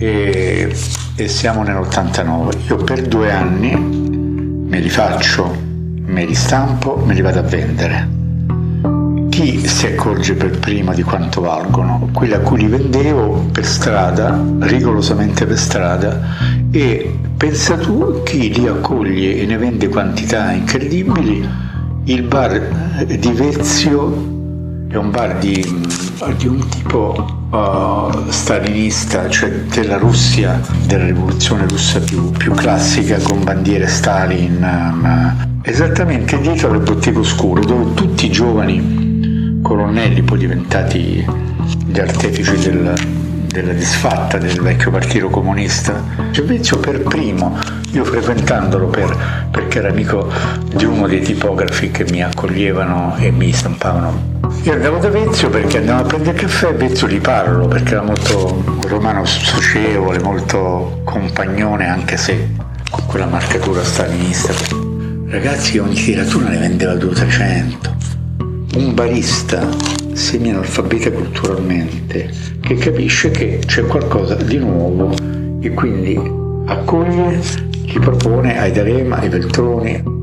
e, e siamo nell'89. Io per due anni me li faccio, me li stampo, me li vado a vendere chi si accorge per prima di quanto valgono? Quelli a cui li vendevo per strada, rigorosamente per strada, e pensa tu chi li accoglie e ne vende quantità incredibili. Il bar di Vezio è un bar di, di un tipo uh, stalinista, cioè della Russia, della rivoluzione russa più, più classica con bandiere Stalin, um, esattamente dietro alle botteghe oscure dove tutti i giovani colonnelli poi diventati gli artefici del, della disfatta del vecchio partito comunista. Cervezio per primo, io frequentandolo per, perché era amico di uno dei tipografi che mi accoglievano e mi stampavano. Io andavo da Vezio perché andavo a prendere caffè e Vezio gli parlo perché era molto romano socievole, molto compagnone anche se con quella marcatura stalinista. Ragazzi ogni tiratura ne vendeva 200-300 un barista semi-analfabeta culturalmente che capisce che c'è qualcosa di nuovo e quindi accoglie, gli propone ai D'Alema, ai Veltroni,